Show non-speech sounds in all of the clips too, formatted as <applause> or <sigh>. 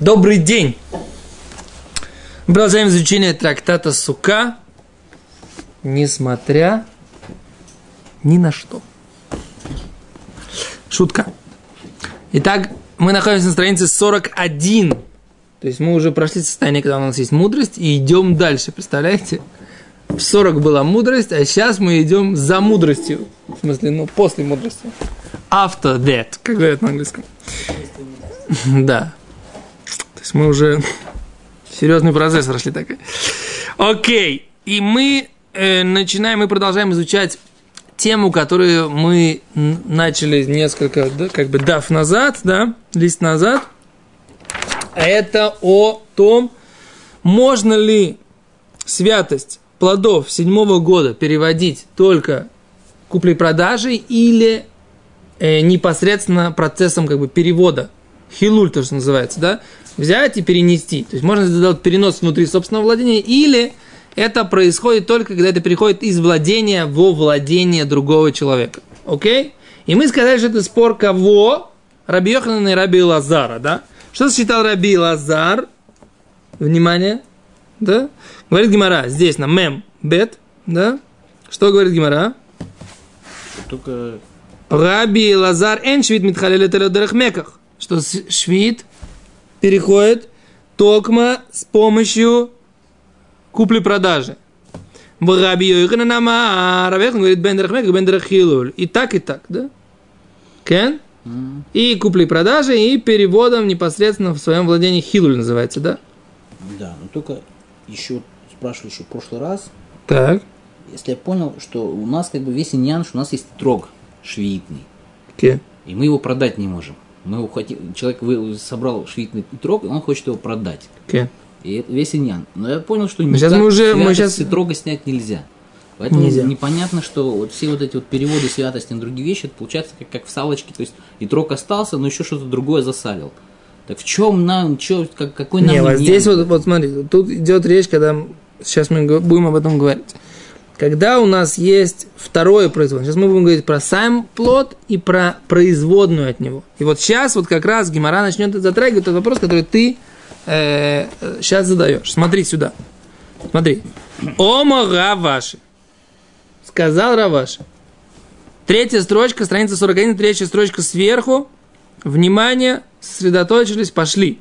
Добрый день! Мы продолжаем изучение трактата Сука, несмотря ни на что. Шутка. Итак, мы находимся на странице 41. То есть мы уже прошли состояние, когда у нас есть мудрость, и идем дальше. Представляете? В 40 была мудрость, а сейчас мы идем за мудростью. В смысле, ну, после мудрости. After that, как говорят на английском. <laughs> Да есть мы уже <laughs> серьезный процесс прошли такой. Окей. И мы э, начинаем, мы продолжаем изучать тему, которую мы начали несколько, да, как бы дав назад, да, лист назад. Это о том, можно ли святость плодов седьмого года переводить только куплей-продажей или э, непосредственно процессом как бы перевода. Хилуль, то, что называется, да? взять и перенести. То есть можно сделать перенос внутри собственного владения, или это происходит только, когда это переходит из владения во владение другого человека. Окей? И мы сказали, что это спор кого? Раби Йоханана и Раби Лазара, да? Что считал Раби Лазар? Внимание. Да? Говорит Гимара, здесь на мем, бет, да? Что говорит Гимара? Только... Раби Лазар эн швид митхалелет меках. Что швид переходит токма с помощью купли-продажи. Раби Йоханана Равехан говорит бен Рахмек, бен. И так, и так, да? Кен? И купли-продажи, и переводом непосредственно в своем владении Хилуль называется, да? Да, но только еще спрашивали еще в прошлый раз. Так. Если я понял, что у нас как бы весь иньян, что у нас есть трог швеитный. Okay. И мы его продать не можем. Мы его хотим, человек собрал швидный трог, он хочет его продать. Okay. И это весь иньян. Но я понял, что сейчас мы уже мы сейчас трога снять нельзя. Поэтому нельзя. непонятно, что вот все вот эти вот переводы святости на другие вещи, это получается как, как в салочке, то есть и трог остался, но еще что-то другое засалил. Так в чем нам, чё, как, какой нам Не, вот здесь вот, вот смотри, тут идет речь, когда сейчас мы будем об этом говорить когда у нас есть второе производное. Сейчас мы будем говорить про сам плод и про производную от него. И вот сейчас вот как раз Гимара начнет затрагивать этот вопрос, который ты э, сейчас задаешь. Смотри сюда. Смотри. Ома Раваши. Сказал Раваши. Третья строчка, страница 41, третья строчка сверху. Внимание, сосредоточились, пошли.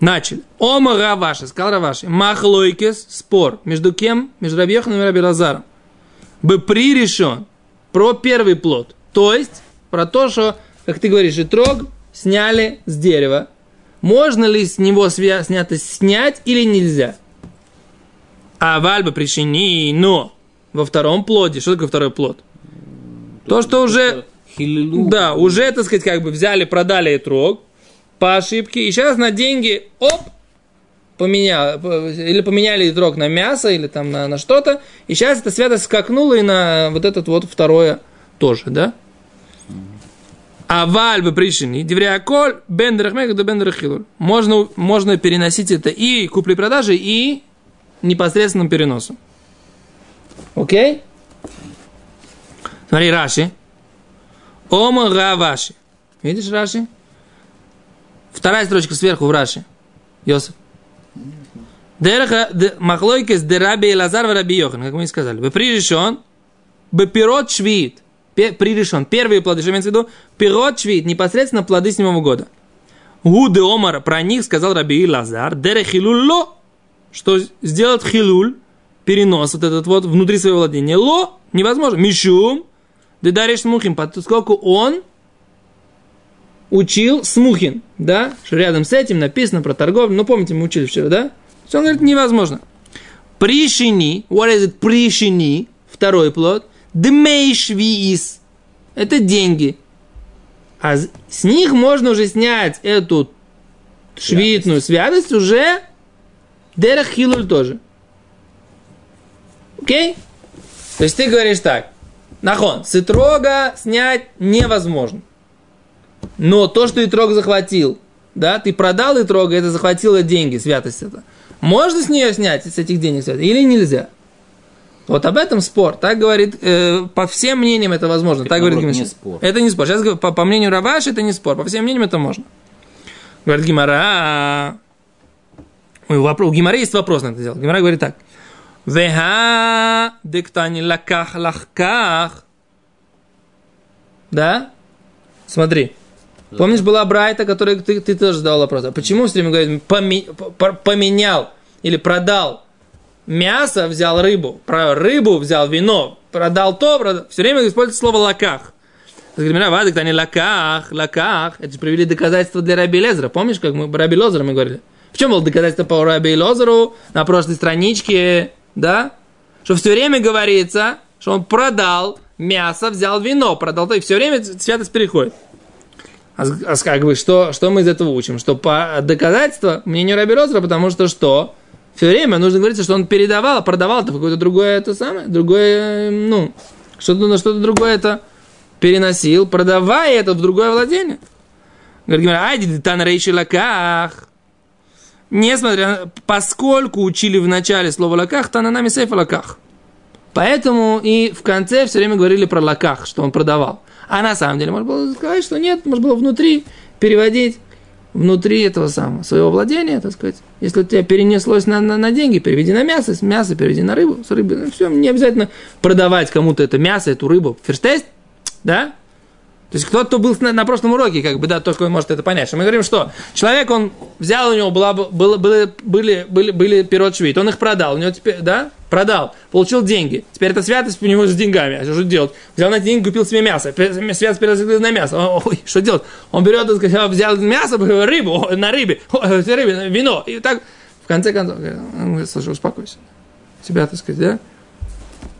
Начали. Ома Раваши, сказал Раваши. Махлойкес, спор. Между кем? Между Рабьеханом и Раби Лазаром. Бепри решен. Про первый плод. То есть, про то, что, как ты говоришь, и трог сняли с дерева. Можно ли с него снятость снять или нельзя? А вальба причини, но во втором плоде, что такое второй плод? То, что уже, да, уже, так сказать, как бы взяли, продали и трог, по ошибке, и сейчас на деньги, оп, поменял, или поменяли дрог на мясо, или там на, на что-то, и сейчас эта святость скакнула и на вот этот вот второе тоже, да? А вальбы пришли, девриаколь, бендерахмек, да бендерахилуль. Можно, можно переносить это и купли-продажи, и непосредственным переносом. Окей? Смотри, Раши. Ома Раваши. Видишь, Раши? Вторая строчка сверху в Раши. Йосиф. Махлойкес де раби Лазар раби Йохан, как мы и сказали. Бы приришен, бы пирот швид. Приришен. Первые плоды, что имеется в виду? Пирот швид, непосредственно плоды седьмого года. Гу де омар, про них сказал раби Лазар, дере хилулло, что сделать хилуль, перенос вот этот вот внутри своего владения. Ло, невозможно. Мишум, да даришь мухим, поскольку он учил Смухин, да, что рядом с этим написано про торговлю, ну, помните, мы учили вчера, да? Все, он говорит, невозможно. Пришини, what is it, пришини, второй плод, дмейшвиис, это деньги. А с них можно уже снять эту швидную святость уже дерах хилуль тоже. Окей? То есть ты говоришь так, нахон, с снять невозможно. Но то, что Итрог захватил, да, ты продал Итрога, это захватило деньги, святость это. Можно с нее снять, с этих денег святость, или нельзя? Вот об этом спор. Так говорит, э, по всем мнениям это возможно. Это, так говорит не спор. Это не спор. Сейчас по, по мнению Раваши это не спор. По всем мнениям это можно. Говорит Гимара. У Гимара есть вопрос на это дело. Гимара говорит так. Веха диктани лаках лахках. Да? Смотри. Помнишь, была Брайта, которой ты, ты тоже задал вопрос. А почему все время говорит поменял или продал мясо, взял рыбу, про рыбу взял вино, продал то, продал. Все время используется слово лаках. Вадик, не лаках, лаках. Это же привели доказательства для Раби Лезера. Помнишь, как мы про Раби Лозера мы говорили? В чем было доказательство по Раби Лозеру на прошлой страничке, да? Что все время говорится, что он продал мясо, взял вино, продал то, и все время святость переходит. А, а как бы, что, что мы из этого учим? Что по доказательству мнению Раби Лозера, потому что что? Все время нужно говорить, что он передавал, продавал это какое-то другое это самое, другое, ну, что-то, что-то другое это переносил, продавая это в другое владение. Говорит, айди тан рейши лаках. Несмотря, поскольку учили в начале слово лаках, то на нами сейф лаках. Поэтому и в конце все время говорили про лаках, что он продавал. А на самом деле можно было сказать, что нет, можно было внутри переводить внутри этого самого, своего владения, так сказать. Если у тебя перенеслось на, на, на деньги, переведи на мясо, с мяса переведи на рыбу, с рыбы, ну, все, не обязательно продавать кому-то это мясо, эту рыбу. Ферштест, да? То есть кто-то был на, на прошлом уроке, как бы, да, только может это понять. Что мы говорим, что человек, он взял у него, была, было, было, были, были, были пирот швид, он их продал, у него теперь, да, продал, получил деньги. Теперь это святость у него с деньгами. А что делать? Взял на эти деньги, купил себе мясо. Святость переложил на мясо. Ой, что делать? Он берет, сказал, взял мясо, <laughs> рыбу, на рыбе, рыбе, вино. И так, в конце концов, он говорит, слушай, успокойся. Тебя, так сказать, да?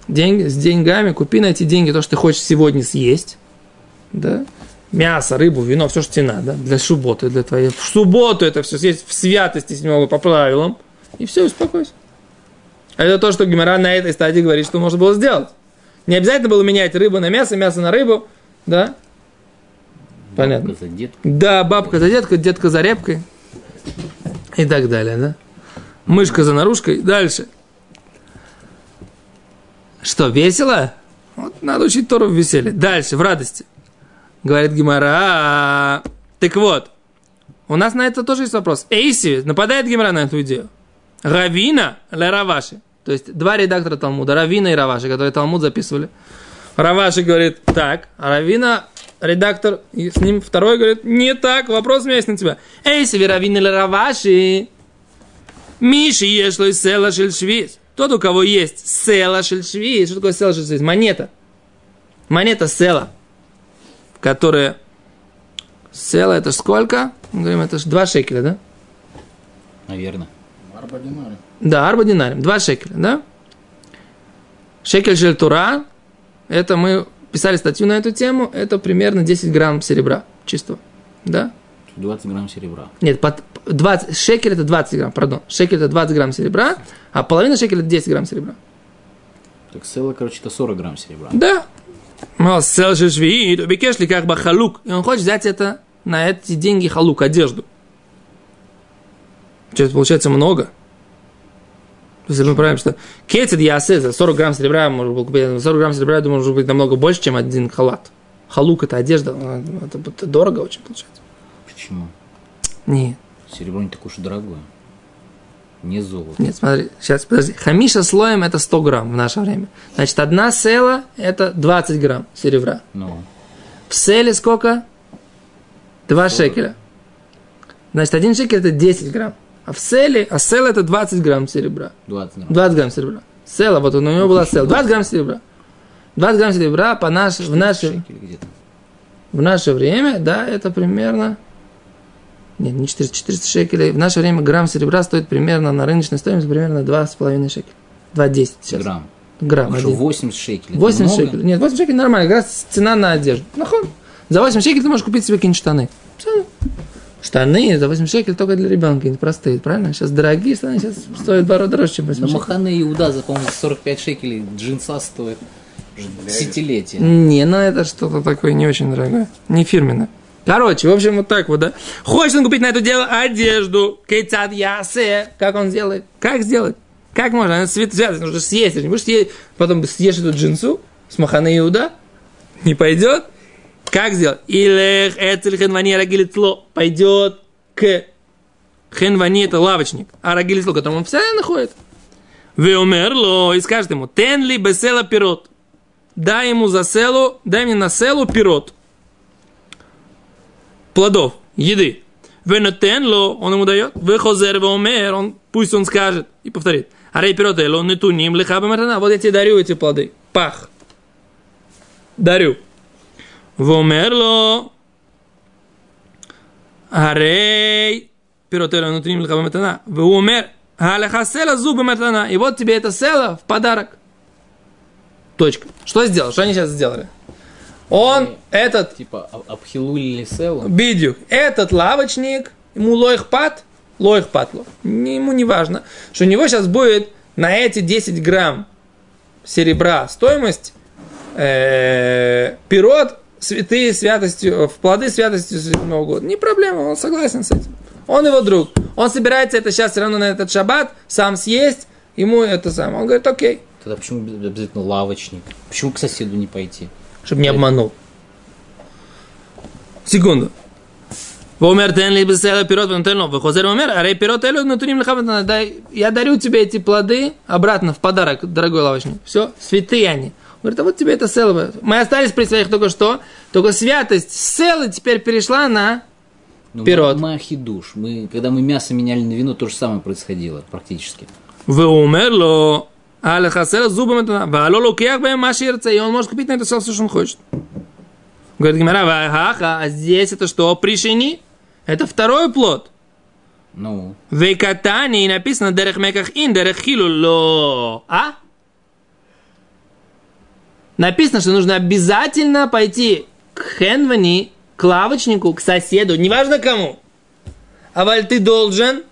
Деньги, с деньгами, купи на эти деньги то, что ты хочешь сегодня съесть да, мясо, рыбу, вино, все, что тебе надо, для субботы, для твоей. В субботу это все съесть в святости с него по правилам, и все, успокойся. А это то, что Гимара на этой стадии говорит, что можно было сделать. Не обязательно было менять рыбу на мясо, мясо на рыбу, да? Понятно. Бабка за детку. Да, бабка за детку, детка за репкой. И так далее, да? Мышка за наружкой. Дальше. Что, весело? Вот надо учить Тору в веселье. Дальше, в радости. Говорит Гимара. Так вот, у нас на это тоже есть вопрос. Эйси, нападает Гимара на эту идею. Равина или Раваши. То есть два редактора Талмуда, Равина и Раваши, которые Талмуд записывали. Раваши говорит так, а Равина редактор, и с ним второй говорит, не так, вопрос у меня есть на тебя. Эй, себе Равина или Раваши, Миши ешло из села шельшвиз. Тот, у кого есть села шельшвиз. Что такое села шельшвиз? Монета. Монета села которая села, это сколько? Мы говорим, это же 2 шекеля, да? Наверное. Арба динарим. Да, арба динарим, 2 шекеля, да? Шекель жельтура, это мы писали статью на эту тему, это примерно 10 грамм серебра чистого, да? 20 грамм серебра. Нет, под 20, шекель это 20 грамм, пардон. Шекель это 20 грамм серебра, а половина шекеля это 10 грамм серебра. Так села, короче, это 40 грамм серебра. Да, Сел же швиит, убекеш ли как бы халук. И он хочет взять это на эти деньги халук, одежду. Что получается много. Есть мы правим, что кетит ясе за 40 грамм серебра, может быть, купить 40 грамм серебра, я думаю, может быть намного больше, чем один халат. Халук это одежда, это, это дорого очень получается. Почему? Нет. Серебро не такое уж и дорогое. Не золото. Нет, смотри, сейчас, подожди. Хамиша слоем это 100 грамм в наше время. Значит, одна села это 20 грамм серебра. Ну. В селе сколько? 2 шекеля. Значит, один шекель это 10 грамм. А в селе, а сел это 20 грамм серебра. 20 грамм. 20 грамм серебра. Села, вот у него была села. 20 грамм серебра. 20 грамм серебра по наш, в, наше, в наше время, да, это примерно нет, не 400, 400 шекелей. В наше время грамм серебра стоит примерно на рыночной стоимости примерно 2,5 шекеля. 2,10 сейчас. Грамм. Грамм. Хорошо, 8 шекелей. 8 шекелей. Нет, 8 шекелей нормально. Как раз цена на одежду. Нахон. За 8 шекелей ты можешь купить себе какие-нибудь штаны. Штаны за 8 шекелей только для ребенка, не простые, правильно? Сейчас дорогие штаны, сейчас стоят бару дороже, чем 8 шекелей. На Маханы Иуда за, по-моему, 45 шекелей джинса стоит десятилетия. Не, ну это что-то такое не очень дорогое. Не фирменное. Короче, в общем, вот так вот, да. Хочет он купить на это дело одежду. Кейцад ясе. Как он сделает? Как сделать? Как можно? Она свет связать, нужно съесть. Не будешь съесть, потом съешь эту джинсу с Махана Иуда? Не пойдет? Как сделать? Илех эцельхен манера гилицло. Пойдет к хенвани это лавочник, а рагиль слуг, которому он постоянно ходит. Вы умерло и скажет ему, тен ли бесела пирот. Дай ему за селу, дай мне на селу пирот. Плодов, еды. Венетенло, он ему дает. Вехозер умер, он, пусть он скажет и повторит. Арей пирот эло, нетуним, лихаба матана. Вот я тебе дарю эти плоды. Пах. Дарю. Вомерло. Арей пирот эло, нетуним, лихаба матана. Вомер. Галахасела зубы матана. И вот тебе это села в подарок. Точка. Что сделал? Что они сейчас сделали? Он, и, этот... Типа обхилулили селу? Бидюк. Этот лавочник, ему лоихпат, лоихпатло. Ему не важно, что у него сейчас будет на эти 10 грамм серебра стоимость э, пирот святые святостью, в плоды святостью седьмого года. Не проблема, он согласен с этим. Он его друг. Он собирается это сейчас все равно на этот шаббат сам съесть, ему это самое. Он говорит, окей. Тогда почему обязательно лавочник? Почему к соседу не пойти? Чтобы не обманул. Секунду. Вомер тен ли бесела пирот вантельно. Выхозер умер, а рей пирот элю натурим лихабат Я дарю тебе эти плоды обратно в подарок, дорогой лавочник. Все, святые они. Говорит, а вот тебе это село. Мы остались при своих только что. Только святость селы теперь перешла на ну, пирот. Мы, мы когда мы мясо меняли на вино, то же самое происходило практически. Вы умерло. А лехасера зубом это вало лукех бэм маширца, и он может купить на это все, что он хочет. Говорит Гимара, хаха, а здесь это что? Пришини? Это второй плод. Ну. Вейкатани написано дерех меках ин, дерех хилу А? Написано, что нужно обязательно пойти к Хенвани, к лавочнику, к соседу, неважно кому. А валь ты должен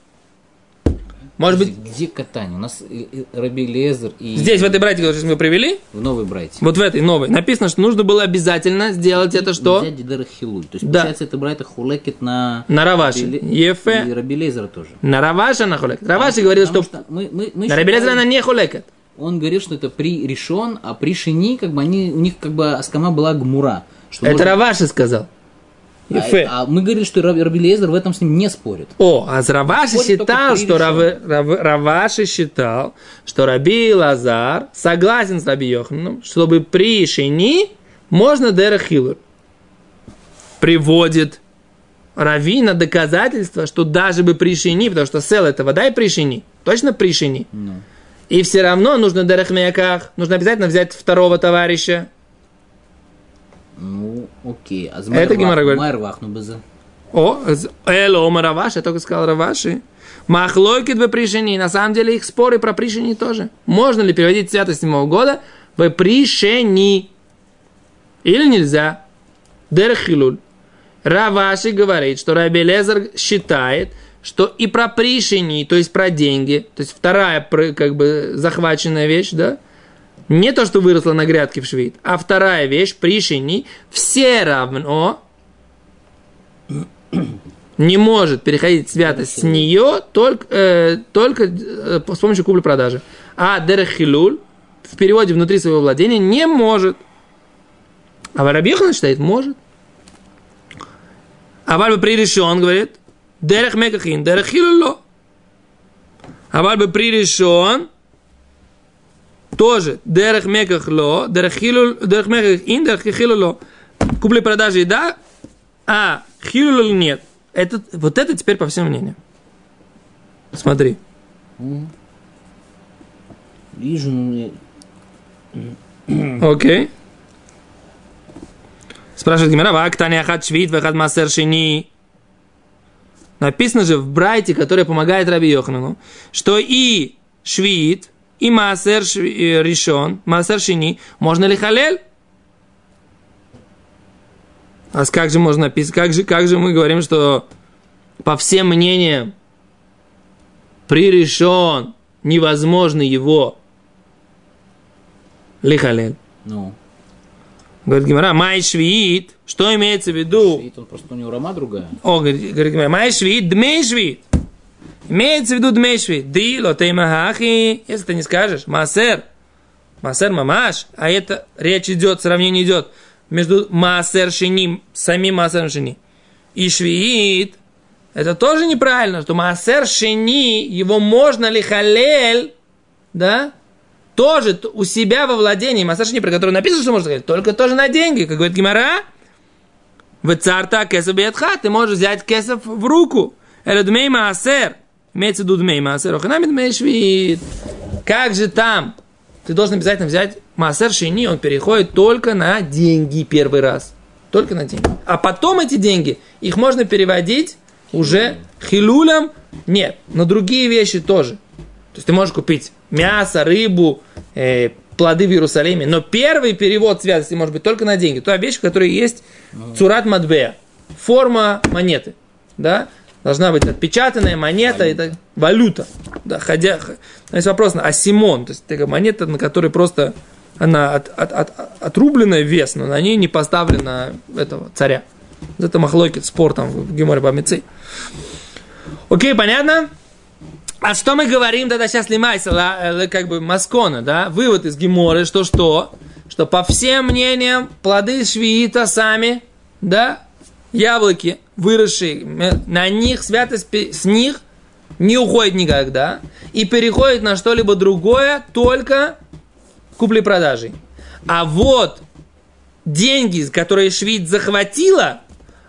может быть... Где катание? У нас Раби Лезер и... Здесь, в этой брайте, которую мы привели? В новой брайте. Вот в этой новой. Написано, что нужно было обязательно сделать и, это что? Взять Дидера. То есть, да. получается, это брайта хулекет на... На Раваши. Раби... Ефе. И Раби Лезера тоже. На Раваши на хулекет. Раваши а, говорил, что... что мы, мы, мы на Раби Лезера она не хулекет. Он говорил, что это при решен, а при шини, как бы они, у них как бы аскама была гмура. Что это можно... Раваши сказал. А, а мы говорили, что Раби Лезер в этом с ним не спорит. О, а Раваши считал, что Рав, Рав, Раваши считал, что Раби Лазар согласен с Раби Йоханом, чтобы при Шини можно Дерахилур. Приводит Равина доказательство, что даже бы при Шини, потому что сел это вода и при Шини, точно при Шини. No. И все равно нужно Дерахмеяках, нужно обязательно взять второго товарища, ну, окей. А это Гимара говорит. Майрвах, ну. О, эло, Мараваш, я только сказал Раваши. Махлойкит в пришени. На самом деле их споры про пришени тоже. Можно ли переводить святость седьмого года в пришени? Или нельзя? Дерхилуль. Раваши говорит, что Раби Лезер считает, что и про пришени, то есть про деньги, то есть вторая как бы захваченная вещь, да, не то, что выросло на грядке в швид, а вторая вещь, пришини, все равно не может переходить святость с нее только, э, только э, с помощью купли-продажи. А дерехилуль в переводе внутри своего владения не может. А Варабьехан считает, может. А Вальба прирешен, говорит, дерех мекахин, дерех хилуло. А Вальба прирешен, тоже дерех меках ло, дерех хилул, дерех меках ин, дерех хилул ло. Купли продажи да, а хилул нет. Это, вот это теперь по всем мнениям. Смотри. Вижу. Ну, Окей. Спрашивает Гимара, вактани ахат швид, вахат масер шини. Написано же в Брайте, который помогает Раби Йоханану, что и швид, и маасер э, решен, маасер шини, можно ли халель? А как же можно написать, как же, как же мы говорим, что по всем мнениям при решен невозможно его лихалель. Ну. Говорит Гимара, май швид, что имеется в виду? Швид, он просто у него рома другая. О, говорит, говорит Гимара, май швид, дмей швид. Имеется в виду дмешви. Ди лотеймахахи. Если ты не скажешь, маасер. Маасер мамаш. А это речь идет, сравнение идет между маасер шини, самим маасером шини. И швиит. это тоже неправильно, что Маасер Шини, его можно ли халель, да, тоже у себя во владении, Маасер Шини, про который написано, что можно сказать, только тоже на деньги, как говорит Гимара, в царта кесов ты можешь взять кесов в руку. Это дмей Маасер, имеется в виду дмей Маасер. Как же там? Ты должен обязательно взять Маасер Шини, он переходит только на деньги первый раз. Только на деньги. А потом эти деньги, их можно переводить уже хилулям, нет, на другие вещи тоже. То есть ты можешь купить мясо, рыбу, э, плоды в Иерусалиме, но первый перевод святости может быть только на деньги. Та вещь, в которой есть цурат мадбея, форма монеты, да, должна быть отпечатанная монета, это валюта, да, ходя, есть вопрос, а Симон, то есть такая монета, на которой просто она от, от, от, отрубленная вес, но на ней не поставлена этого царя. Это махлойки спор там в Геморе Бамицы. Окей, понятно? А что мы говорим тогда сейчас лимайса, э, как бы маскона, да? Вывод из Геморы, что что? Что по всем мнениям плоды швиита сами, да, яблоки, выросшие, на них святость с них не уходит никогда и переходит на что-либо другое только купли-продажей. А вот деньги, которые Швид захватила,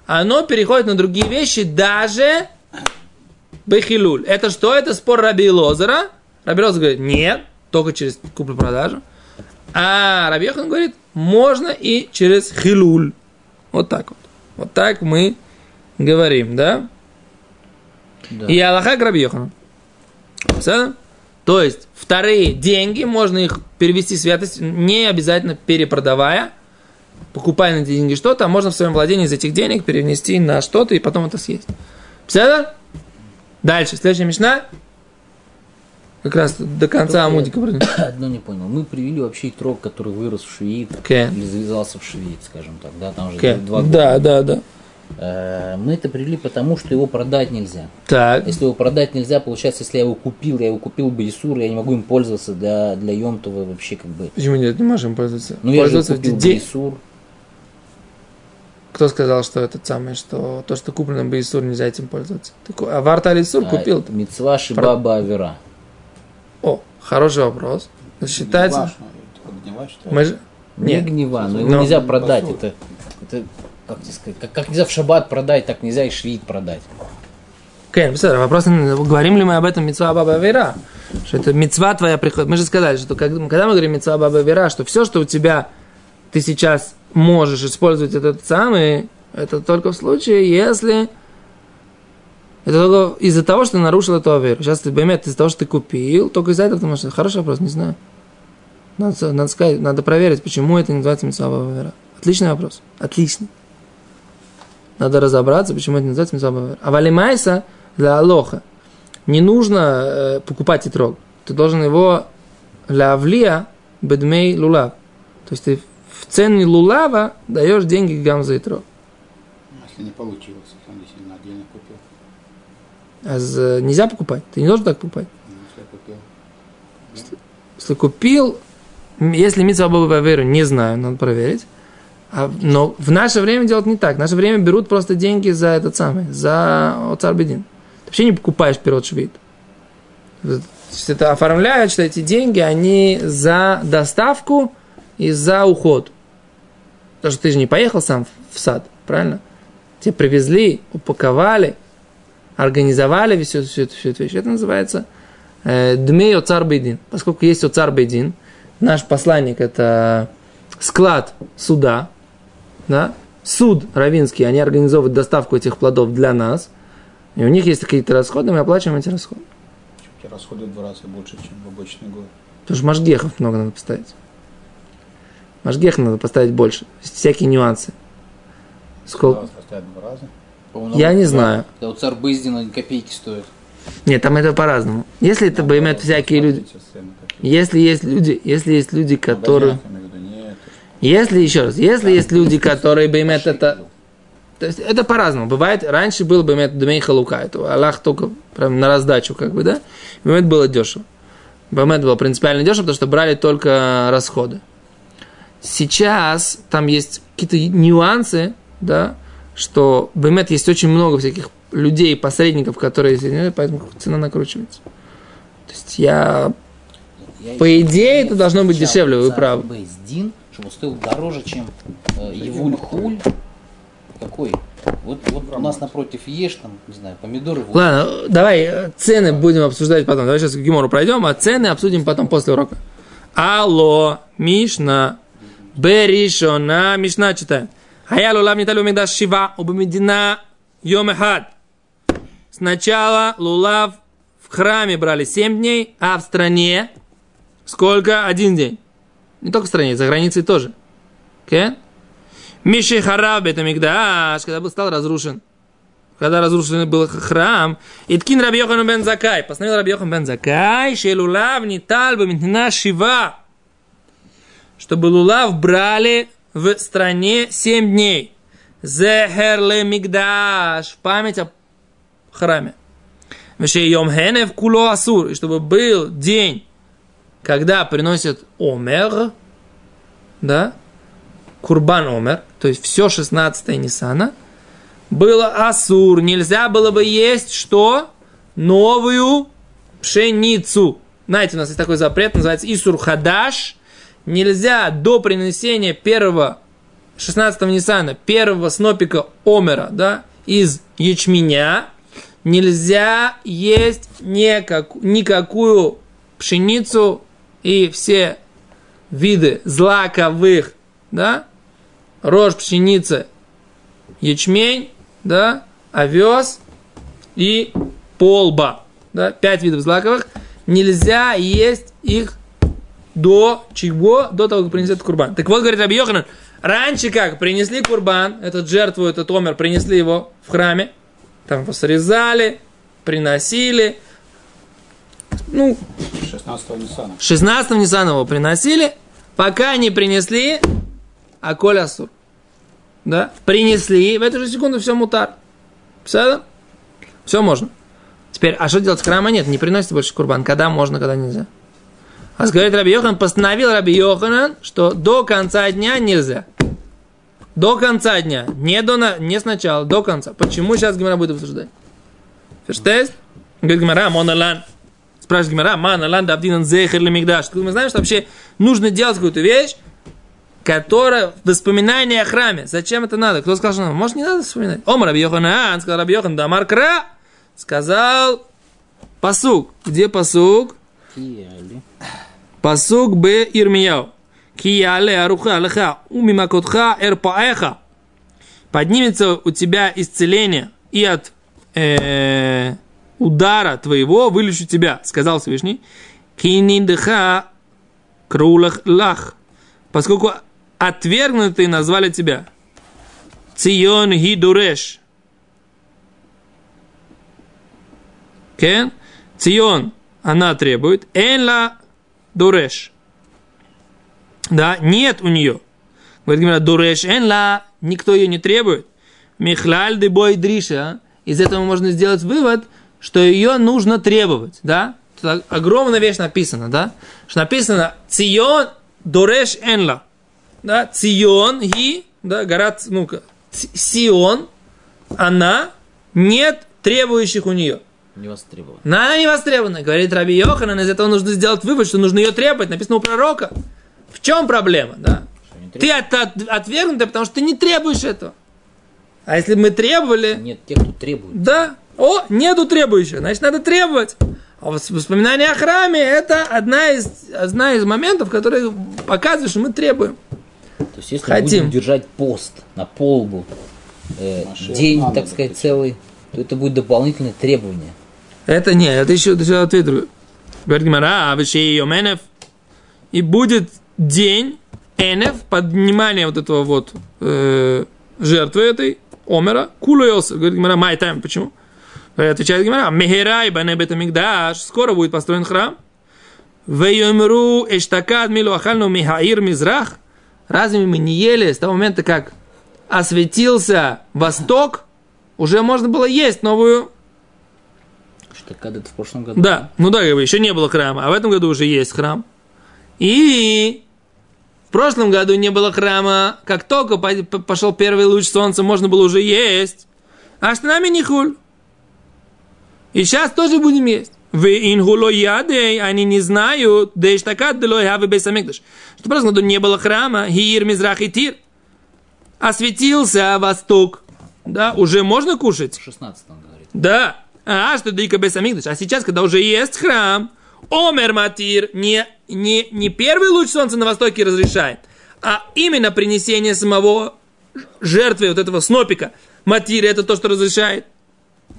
оно переходит на другие вещи, даже Бехилуль. Это что? Это спор Раби Лозера. Раби Лозер говорит, нет, только через куплю-продажу. А Раби Йохан говорит, можно и через Хилуль. Вот так вот. Вот так мы говорим, да? да. И Аллаха Раби Йохан. То есть, вторые деньги, можно их перевести в святость, не обязательно перепродавая, покупая на эти деньги что-то, а можно в своем владении из этих денег перенести на что-то и потом это съесть. Все Дальше, следующая мечта. Как раз до конца Амудика. <coughs> Одно не понял. Мы привели вообще трог, который вырос в швеит okay. или завязался в швеит, скажем так. Да, там же okay. два года. Да, да, да. Э, мы это привели потому, что его продать нельзя. Так. Если его продать нельзя, получается, если я его купил, я его купил бы Исур, я не могу им пользоваться для, для Йомтова вообще как бы. Почему нет, не можем пользоваться? Ну, я же купил Исур. Кто сказал, что это самое, что то, что куплено бы Исур, нельзя этим пользоваться? Такой, а Варта Алисур а, купил. Мецва Шибаба Авера. О, хороший вопрос. Это считается... Гнева, что Мы же... Не гнева, но его но... нельзя продать. Это, это как тебе сказать, как, как нельзя в шаббат продать, так нельзя и швид продать. Кен, okay, вопрос, говорим ли мы об этом мецва баба вера? Что это мецва твоя приходит. Мы же сказали, что когда мы говорим мецва баба вера, что все, что у тебя ты сейчас можешь использовать этот самый, это только в случае, если это из-за того, что ты нарушил эту веру. Сейчас ты поймет, из-за того, что ты купил, только из-за этого ты можешь... Хороший вопрос, не знаю. Надо, надо сказать, надо проверить, почему это не называется митцва вера. Отличный вопрос. Отличный. Надо разобраться, почему это не называется митцва вера. А валимайса для алоха. Не нужно э, покупать итрог. Ты должен его для авлия бедмей лулав. То есть ты в цене лулава даешь деньги гамза и трог. Если не получилось, он действительно отдельно купил. А нельзя покупать. Ты не должен так покупать. Ну, если купил. Если, если купил, если митцва Баба веру, не знаю, надо проверить. А, но в наше время делать не так. В наше время берут просто деньги за этот самый, за Оцарбедин. Ты вообще не покупаешь пирот швид. Это оформляют, что эти деньги, они за доставку и за уход. Потому что ты же не поехал сам в сад, правильно? Тебе привезли, упаковали, организовали всю, всю, всю эту вещь. Это называется э, Дмей Оцар Бейдин. Поскольку есть Оцар Бейдин, наш посланник это склад суда, да? суд равинский, они организовывают доставку этих плодов для нас, и у них есть какие-то расходы, мы оплачиваем эти расходы. Расходы в два раза больше, чем в обычный год. Потому что машгехов много надо поставить. Машгех надо поставить больше. Всякие нюансы. Сколько? Я не знаю. Да у царь Быздина копейки стоит. Нет, там это по-разному. Если это баймет всякие люди, если есть люди, если есть люди, которые, если еще раз, если есть люди, которые баймет это, то есть это по-разному. Бывает, раньше было баймет дмей халука, это Аллах только прям на раздачу, как бы, да? Баймет было дешево. Баймет было принципиально дешево, потому что брали только расходы. Сейчас там есть какие-то нюансы, да, что Бемет есть очень много всяких людей, посредников, которые соединяют, поэтому цена накручивается. То есть я... Я По идее, это должно быть дешевле, вы правы. Бейздин, чтобы он стоил дороже, чем э, Евуль Хуль. Какой? Вот, вот у нас напротив ешь, там, не знаю, помидоры. вот. Ладно, давай э, цены будем обсуждать потом. Давай сейчас к Гимору пройдем, а цены обсудим потом после урока. Алло, Мишна. Беришона, Мишна читаем. Хаялу лав ниталю мигдаш шива, убамедина йом эхад. Сначала лулав в храме брали 7 дней, а в стране сколько? Один день. Не только в стране, за границей тоже. Okay? Миши хараб Мигдаш, когда был стал разрушен. Когда разрушен был храм, Иткин Раби Йохан бен Закай, постановил Раби Йохан бен Закай, Шелулав Ниталь Бамитна Шива, чтобы лулав брали в стране 7 дней. Зехерле Мигдаш, память о храме. Веше Йом Хенев Куло Асур, и чтобы был день, когда приносят Омер, да, Курбан Омер, то есть все 16 Нисана, было Асур, нельзя было бы есть что? Новую пшеницу. Знаете, у нас есть такой запрет, называется Исур Хадаш. Нельзя до принесения первого 16 Нисана, первого снопика Омера, да, из ячменя, нельзя есть никак, никакую пшеницу и все виды злаковых, да, рожь, пшеница, ячмень, да, овес и полба, да, пять видов злаковых, нельзя есть их до чего? До того, как принесет курбан. Так вот, говорит Раби Йоханан, раньше как? Принесли курбан, этот жертву, этот омер, принесли его в храме, там его срезали, приносили, ну, 16-го Ниссана. 16 Ниссана его приносили, пока не принесли Аколь Асур. Да? Принесли, в эту же секунду все мутар. Все, все можно. Теперь, а что делать с храма? Нет, не приносите больше курбан. Когда можно, когда нельзя. А говорит Раби Йохан, постановил Раби Йоханан, что до конца дня нельзя. До конца дня. Не, до, не сначала, до конца. Почему сейчас Гимара будет обсуждать? Ферштейс? Говорит Гимара, монолан. Спрашивает Гимара, монолан давдинан зехер ли мигдаш. Мы знаем, что вообще нужно делать какую-то вещь, которая воспоминание о храме. Зачем это надо? Кто сказал, что? Может, не надо вспоминать? Ом Раби Йоханан, сказал Раби Йохан, да Маркра, сказал посук. Где посук? Пасук б Ирмияу. Кияле аруха алеха умимакотха эрпаэха. Поднимется у тебя исцеление и от э, удара твоего вылечу тебя, сказал Всевышний. Кининдха крулах лах. Поскольку отвергнутые назвали тебя. Цион хидуреш. Кен? Цион, она требует. Энла дуреш. Да, нет у нее. Говорит, Гимара, дуреш энла, никто ее не требует. Михлаль де бой дриша. Из этого можно сделать вывод, что ее нужно требовать, да? Тут огромная вещь написана, да? Что написано Цион дуреш энла. Да, Цион и, да, гора, Ц- Сион, она, нет требующих у нее. Не востребован. Но она не востребована. Говорит Раби Йоханан, из этого нужно сделать вывод, что нужно ее требовать. Написано у пророка. В чем проблема, да? Ты от, от- отвергнутый, потому что ты не требуешь этого. А если бы мы требовали, Нет тех, кто требует. да, о, нету требующих, значит, надо требовать. А вос- воспоминание о храме – это одна из, одна из моментов, которые показывают, что мы требуем. То есть, если Хотим. будем держать пост на полбу, э, день, так сказать, целый, то это будет дополнительное требование. Это не, это еще, еще ответ другой. Говорит Гимара, а Йоменев. И будет день Энев, поднимание вот этого вот э, жертвы этой, Омера, Кулуйосов. Говорит Гимара, май тайм, почему? Отвечает Гимара, Мехерай, Банебета Мигдаш, скоро будет построен храм. Вейомеру эштакад милу ахальну михаир мизрах. Разве мы не ели с того момента, как осветился восток, уже можно было есть новую Что когда это в прошлом году. да, ну да, еще не было храма, а в этом году уже есть храм. И в прошлом году не было храма, как только по- по- пошел первый луч солнца, можно было уже есть. А с нами не хуль. И сейчас тоже будем есть. Вы ингуло ядей, они не знают, да и штакат делой хавы. Что просто году не было храма, хиир, мизрах и тир. Осветился восток. Да, уже можно кушать? 16 он говорит. Да. А, что дика бейсамикдаш. А сейчас, когда уже есть храм, омер матир, не, не, не первый луч солнца на востоке разрешает, а именно принесение самого жертвы вот этого снопика. Матир это то, что разрешает.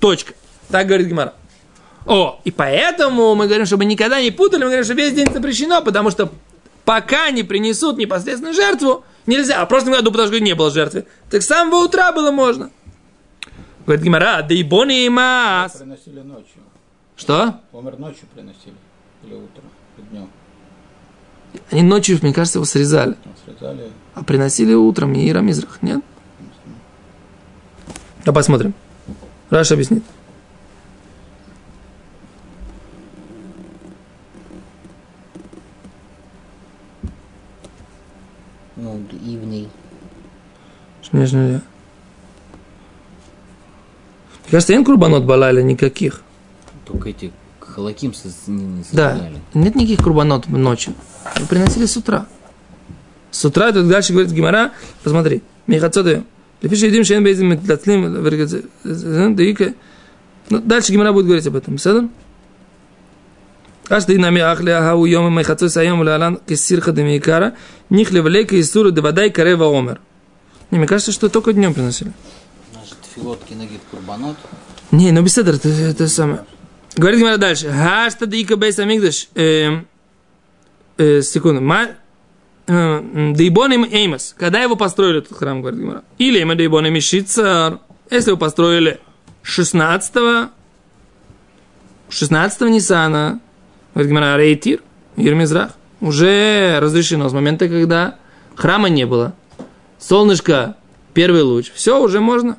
Точка. Так говорит Гимара. О, и поэтому мы говорим, чтобы никогда не путали, мы говорим, что весь день запрещено, потому что пока не принесут непосредственную жертву, нельзя. А в прошлом году, потому что не было жертвы. Так с самого утра было можно. Говорит Гимара, да и бони и мас. Приносили ночью. Что? Умер ночью приносили. Или утром, или днем. Они ночью, мне кажется, его срезали. Срезали. А приносили утром и Мизрах, нет? Да посмотрим. Раша объяснит. Ну, ивней. Конечно, Мне Кажется, им курбанот балали никаких. Только эти халаким Да, нет никаких курбанот ночью. Вы приносили с утра. С утра, тут дальше говорит Гимара, посмотри, Михацоды, Лепиши едим шен бейзим метлатлим, ну, Дальше Гимара будет говорить об этом, Седр? Аж ты нами ахли ахау йомы майхацой сайом лалан кисирха демикара, нихле влека и сура девадай карева омер. Не, мне кажется, что только днем приносили. Филот кинагит курбанот. Не, ну беседа, это, это самое. Говорит Гимара дальше. Хашта дика бейс амигдаш. Секунду. Дейбон им Эймос. Когда его построили этот храм, говорит Гимара. Или им Дейбон им Шицар. Если его построили 16 16 Ниссана, говорит Гимара, Рейтир, Ермизрах, уже разрешено с момента, когда храма не было. Солнышко, первый луч, все, уже можно.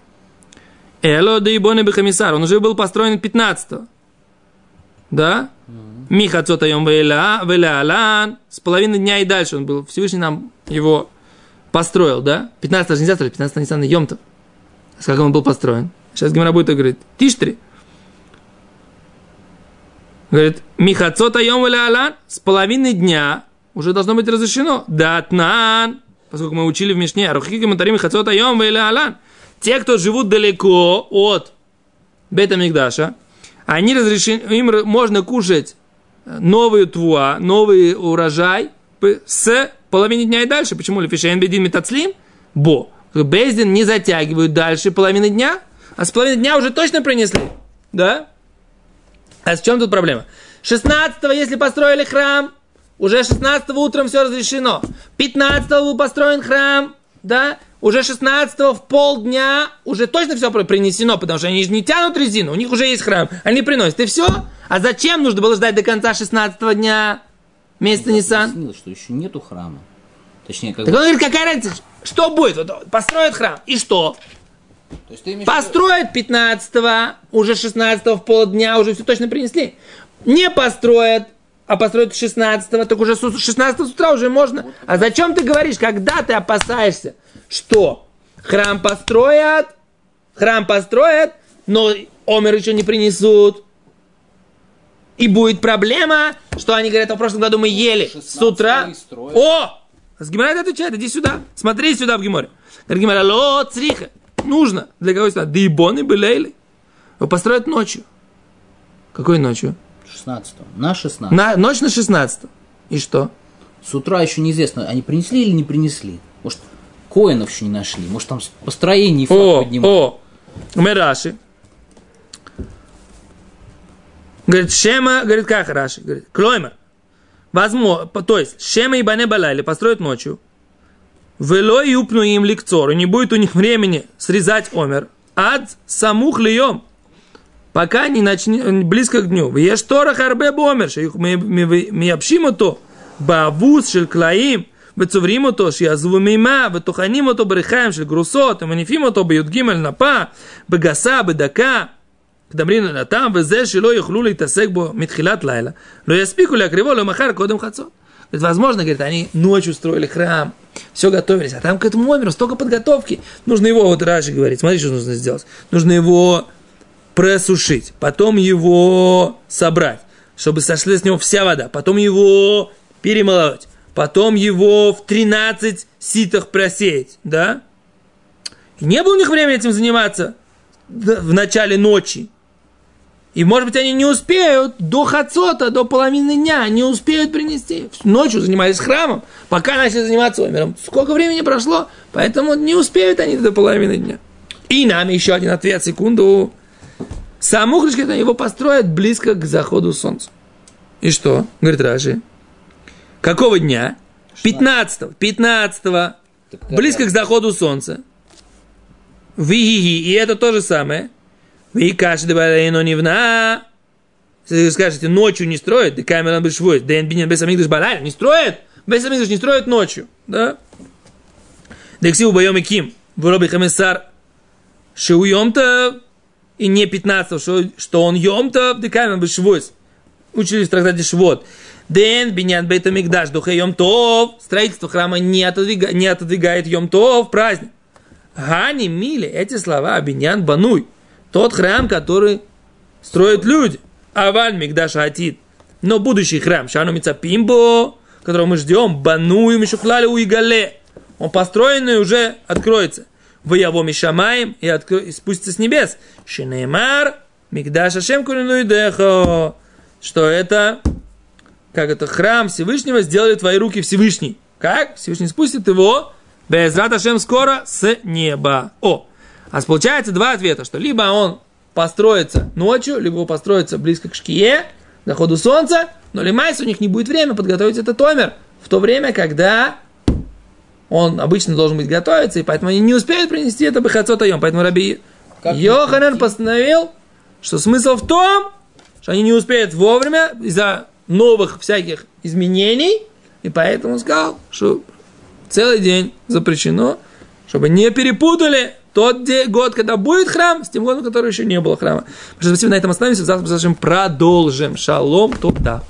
Эло Дейбон Бехамисар, он уже был построен 15 Да? Миха Цотайом Велеалан. С половины дня и дальше он был. Всевышний нам его построил, да? 15 нельзя строить, 15 Ниссана Йомтов. С как он был построен. Сейчас Гимара будет говорить. Тиштри. Говорит, Михацота Йом Алан с половины дня уже должно быть разрешено. Датнан, поскольку мы учили в Мишне, Рухики Матари Михацота Йом Алан. Те, кто живут далеко от Бета Мигдаша, они разрешены, им можно кушать новую твуа, новый урожай с половины дня и дальше. Почему? Лефишен бедин метацлим? Бо. Бездин не затягивают дальше половины дня, а с половины дня уже точно принесли. Да? А с чем тут проблема? 16 если построили храм, уже 16 утром все разрешено. 15 был построен храм, да, уже 16 в полдня уже точно все принесено, потому что они же не тянут резину, у них уже есть храм, они приносят, и все. А зачем нужно было ждать до конца 16 дня месяца Нисан? что еще нету храма. Точнее, как так он говорит, какая разница, что будет? Вот, построят храм, и что? То есть ты Построят 15 уже 16 в полдня, уже все точно принесли. Не построят, а построят 16 так уже 16 с утра уже можно. А зачем ты говоришь, когда ты опасаешься, что храм построят, храм построят, но омер еще не принесут, и будет проблема, что они говорят, а в прошлом году мы ели с утра. О! С Гимара отвечает, иди сюда. Смотри сюда в Гиморе. Говорит Гимара, ло цриха. Нужно. Для кого сюда? Дибоны былейли. Его построят ночью. Какой ночью? 16 На 16 на, Ночь на 16 И что? С утра еще неизвестно, они принесли или не принесли. Может, коинов еще не нашли. Может, там построение факт о, поднимают. О, Мераши. Говорит, Шема, говорит, как Раши? Говорит, Клоймер. Возможно, то есть, Шема и Бане Балайли построят ночью. Вело и упну им лекцору. Не будет у них времени срезать омер. Ад самух льем Пока не начнет, близко к дню. Ешь тора харбе бомер. Мы общим то. Бавуз шель клаим. וצוברים אותו, שיעזבו מימה, וטוחנים אותו בריחיים של גרוסות, ומניפים אותו בי"ג נפה, בגסה, בדקה, מדברים על הטעם, וזה שלא יוכלו להתעסק בו מתחילת לילה, לא יספיקו להקריבו למחר קודם חצות. Возможно, говорит, они ночью строили храм, все готовились, а там к этому номеру столько подготовки. Нужно его, вот Раши говорит, смотри, что нужно сделать. Нужно его просушить, потом его собрать, чтобы сошла с него вся вода, потом его перемолоть, потом его в 13 ситах просеять, да? И не было у них времени этим заниматься в начале ночи. И, может быть, они не успеют до хацота, до половины дня, не успеют принести. Ночью занимались храмом, пока начали заниматься омером. Сколько времени прошло, поэтому не успеют они до половины дня. И нам еще один ответ, секунду. Сам Ухришка его построят близко к заходу солнца. И что? Говорит Раши. Какого дня? 15-го. 15-го. Близко к заходу солнца. Вигиги. И это то же самое. Вы каждый но не вна. Если вы скажете, ночью не строит, да камера швой, да бинен без амигдаш балай, не строит, без амигдаш не строит ночью, да? Да ксиву боем и ким, выроби хамисар, шеу йомта, и не 15, что, что он йомта, да камера бы швой. Учились в трактате Швот. Ден бинян бейта мигдаш духа йом тов. Строительство храма не, отодвига, не отодвигает йом тов, праздник. Гани мили, эти слова, бинян бануй. Тот храм, который строят люди. Аваль мигдаш атит. Но будущий храм, шану мицапимбо, которого мы ждем, бануем еще клали у игале. Он построенный уже откроется. Вы его мишамаем и, откро... и спустится с небес. Шинеймар, мигдаш ашем дехо. Что это, как это, храм Всевышнего сделали твои руки Всевышний. Как? Всевышний спустит его Безрат Ашем скоро с неба. О, а получается два ответа, что либо он построится ночью, либо построится близко к шкие, заходу солнца, но лимайс у них не будет времени подготовить этот томер в то время, когда он обычно должен быть готовиться, и поэтому они не успеют принести это бахацот айом. Поэтому Раби как Йоханан постановил, что смысл в том, что они не успеют вовремя из-за новых всяких изменений, и поэтому сказал, что целый день запрещено, чтобы не перепутали тот год, когда будет храм, с тем годом, который еще не было храма. Спасибо, на этом остановимся. Завтра продолжим. Шалом, туда.